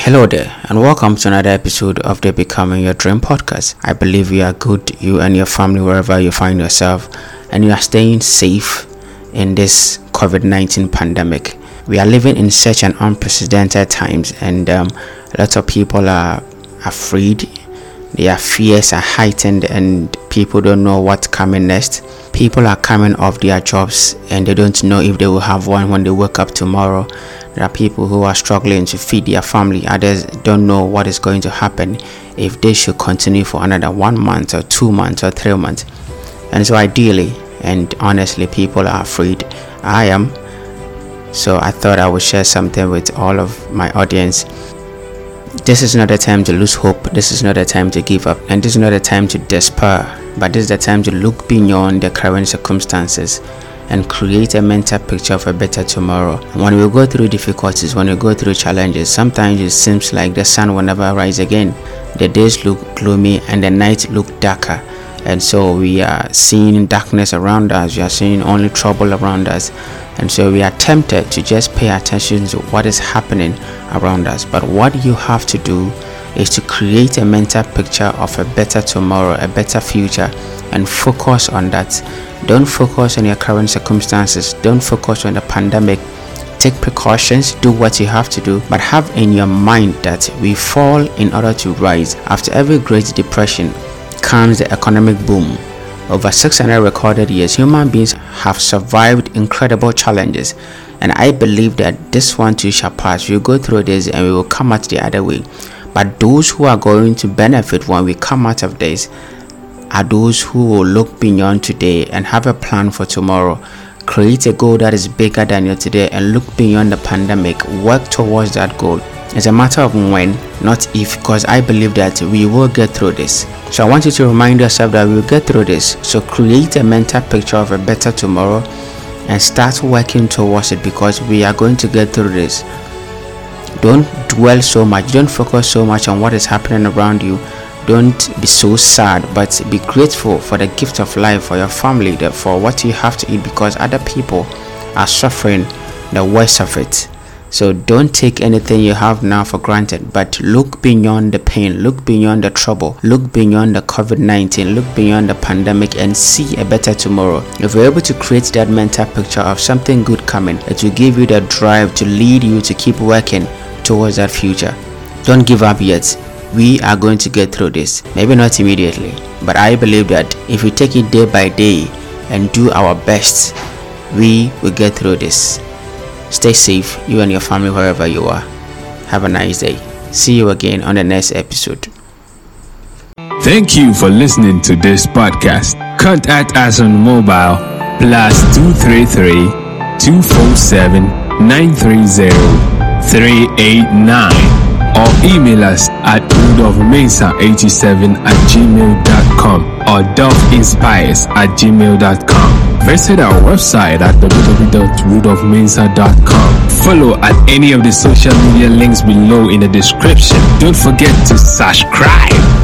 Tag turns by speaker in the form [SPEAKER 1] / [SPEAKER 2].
[SPEAKER 1] Hello there, and welcome to another episode of the Becoming Your Dream podcast. I believe you are good, you and your family, wherever you find yourself, and you are staying safe in this COVID 19 pandemic. We are living in such an unprecedented times, and um, a lot of people are afraid. Their fears are heightened, and people don't know what's coming next. People are coming off their jobs, and they don't know if they will have one when they wake up tomorrow there are people who are struggling to feed their family. Others don't know what is going to happen if they should continue for another one month or two months or three months. And so, ideally and honestly, people are afraid. I am. So, I thought I would share something with all of my audience. This is not a time to lose hope. This is not a time to give up. And this is not a time to despair. But this is the time to look beyond the current circumstances and create a mental picture of a better tomorrow. When we go through difficulties, when we go through challenges, sometimes it seems like the sun will never rise again. The days look gloomy and the nights look darker. And so we are seeing darkness around us, we are seeing only trouble around us. And so we are tempted to just pay attention to what is happening around us. But what you have to do is to create a mental picture of a better tomorrow, a better future, and focus on that. Don't focus on your current circumstances, don't focus on the pandemic. Take precautions, do what you have to do, but have in your mind that we fall in order to rise. After every great depression comes the economic boom. Over 600 recorded years, human beings have survived incredible challenges, and I believe that this one too shall pass. We'll go through this and we will come out the other way. But those who are going to benefit when we come out of this are those who will look beyond today and have a plan for tomorrow. Create a goal that is bigger than your today and look beyond the pandemic. Work towards that goal. It's a matter of when, not if, because I believe that we will get through this. So I want you to remind yourself that we will get through this. So create a mental picture of a better tomorrow and start working towards it because we are going to get through this. Don't dwell so much, don't focus so much on what is happening around you don't be so sad but be grateful for the gift of life for your family for what you have to eat because other people are suffering the worst of it so don't take anything you have now for granted but look beyond the pain look beyond the trouble look beyond the covid-19 look beyond the pandemic and see a better tomorrow if you're able to create that mental picture of something good coming it will give you the drive to lead you to keep working towards that future don't give up yet we are going to get through this. Maybe not immediately, but I believe that if we take it day by day and do our best, we will get through this. Stay safe, you and your family, wherever you are. Have a nice day. See you again on the next episode.
[SPEAKER 2] Thank you for listening to this podcast. Contact us on mobile plus 233 247 930 389 or email us at rudolphmesa87 at gmail.com or dolphinspires at gmail.com. Visit our website at www.rudolphmensa.com. Follow at any of the social media links below in the description. Don't forget to subscribe.